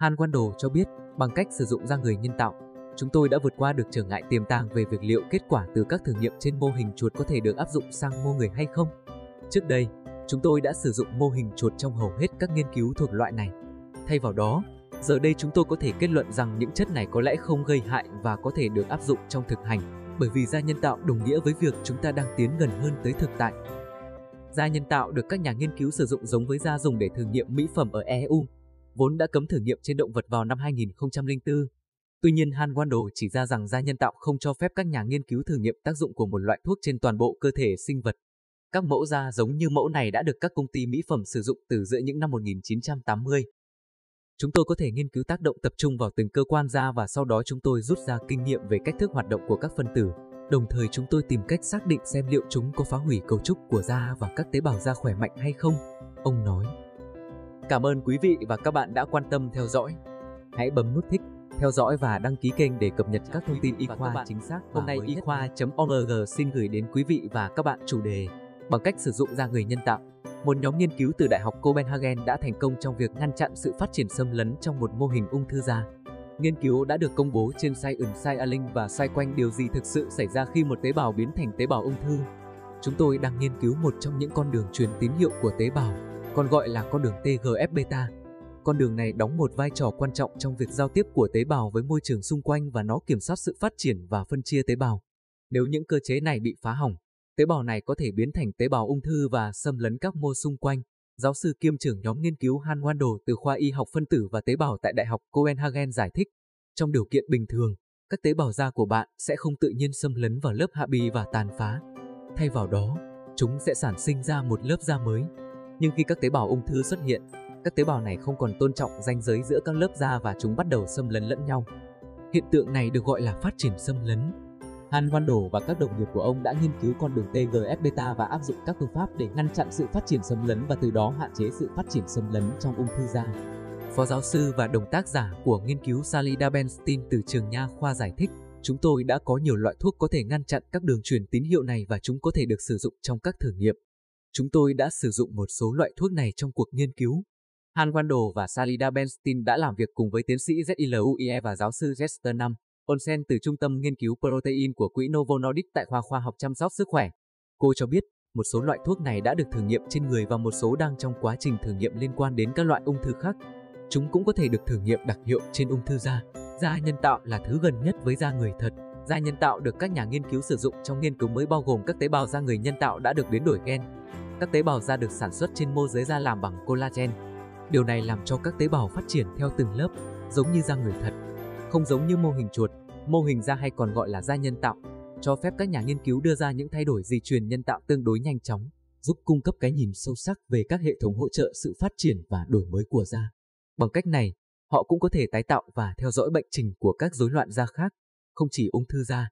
Han Wando cho biết, bằng cách sử dụng da người nhân tạo, chúng tôi đã vượt qua được trở ngại tiềm tàng về việc liệu kết quả từ các thử nghiệm trên mô hình chuột có thể được áp dụng sang mô người hay không. Trước đây, chúng tôi đã sử dụng mô hình chuột trong hầu hết các nghiên cứu thuộc loại này. Thay vào đó, giờ đây chúng tôi có thể kết luận rằng những chất này có lẽ không gây hại và có thể được áp dụng trong thực hành, bởi vì da nhân tạo đồng nghĩa với việc chúng ta đang tiến gần hơn tới thực tại. Da nhân tạo được các nhà nghiên cứu sử dụng giống với da dùng để thử nghiệm mỹ phẩm ở EU, vốn đã cấm thử nghiệm trên động vật vào năm 2004. Tuy nhiên Han Wando chỉ ra rằng da nhân tạo không cho phép các nhà nghiên cứu thử nghiệm tác dụng của một loại thuốc trên toàn bộ cơ thể sinh vật. Các mẫu da giống như mẫu này đã được các công ty mỹ phẩm sử dụng từ giữa những năm 1980. Chúng tôi có thể nghiên cứu tác động tập trung vào từng cơ quan da và sau đó chúng tôi rút ra kinh nghiệm về cách thức hoạt động của các phân tử. Đồng thời chúng tôi tìm cách xác định xem liệu chúng có phá hủy cấu trúc của da và các tế bào da khỏe mạnh hay không, ông nói. Cảm ơn quý vị và các bạn đã quan tâm theo dõi. Hãy bấm nút thích, theo dõi và đăng ký kênh để cập nhật các thông tin y khoa chính xác. Hôm nay y khoa.org xin gửi đến quý vị và các bạn chủ đề bằng cách sử dụng da người nhân tạo. Một nhóm nghiên cứu từ Đại học Copenhagen đã thành công trong việc ngăn chặn sự phát triển xâm lấn trong một mô hình ung thư da. Nghiên cứu đã được công bố trên Science Science và xoay quanh điều gì thực sự xảy ra khi một tế bào biến thành tế bào ung thư. Chúng tôi đang nghiên cứu một trong những con đường truyền tín hiệu của tế bào, còn gọi là con đường TGF-beta. Con đường này đóng một vai trò quan trọng trong việc giao tiếp của tế bào với môi trường xung quanh và nó kiểm soát sự phát triển và phân chia tế bào. Nếu những cơ chế này bị phá hỏng, tế bào này có thể biến thành tế bào ung thư và xâm lấn các mô xung quanh. Giáo sư kiêm trưởng nhóm nghiên cứu Han Wando từ khoa y học phân tử và tế bào tại Đại học Copenhagen giải thích, trong điều kiện bình thường, các tế bào da của bạn sẽ không tự nhiên xâm lấn vào lớp hạ bì và tàn phá. Thay vào đó, chúng sẽ sản sinh ra một lớp da mới. Nhưng khi các tế bào ung thư xuất hiện, các tế bào này không còn tôn trọng ranh giới giữa các lớp da và chúng bắt đầu xâm lấn lẫn nhau. Hiện tượng này được gọi là phát triển xâm lấn. Han Wando và các đồng nghiệp của ông đã nghiên cứu con đường TGF-beta và áp dụng các phương pháp để ngăn chặn sự phát triển xâm lấn và từ đó hạn chế sự phát triển xâm lấn trong ung thư da. Phó giáo sư và đồng tác giả của nghiên cứu Salida Dabenstein từ trường nha khoa giải thích, chúng tôi đã có nhiều loại thuốc có thể ngăn chặn các đường truyền tín hiệu này và chúng có thể được sử dụng trong các thử nghiệm. Chúng tôi đã sử dụng một số loại thuốc này trong cuộc nghiên cứu. Han Wando và Salida Benstein đã làm việc cùng với tiến sĩ ZILUIE và giáo sư Jester Nam Onsen từ Trung tâm Nghiên cứu Protein của Quỹ Novo Nordisk tại khoa khoa học chăm sóc sức khỏe. Cô cho biết, một số loại thuốc này đã được thử nghiệm trên người và một số đang trong quá trình thử nghiệm liên quan đến các loại ung thư khác. Chúng cũng có thể được thử nghiệm đặc hiệu trên ung thư da. Da nhân tạo là thứ gần nhất với da người thật. Da nhân tạo được các nhà nghiên cứu sử dụng trong nghiên cứu mới bao gồm các tế bào da người nhân tạo đã được biến đổi gen. Các tế bào da được sản xuất trên mô dưới da làm bằng collagen. Điều này làm cho các tế bào phát triển theo từng lớp, giống như da người thật. Không giống như mô hình chuột, mô hình da hay còn gọi là da nhân tạo, cho phép các nhà nghiên cứu đưa ra những thay đổi di truyền nhân tạo tương đối nhanh chóng, giúp cung cấp cái nhìn sâu sắc về các hệ thống hỗ trợ sự phát triển và đổi mới của da. Bằng cách này, họ cũng có thể tái tạo và theo dõi bệnh trình của các rối loạn da khác, không chỉ ung thư da.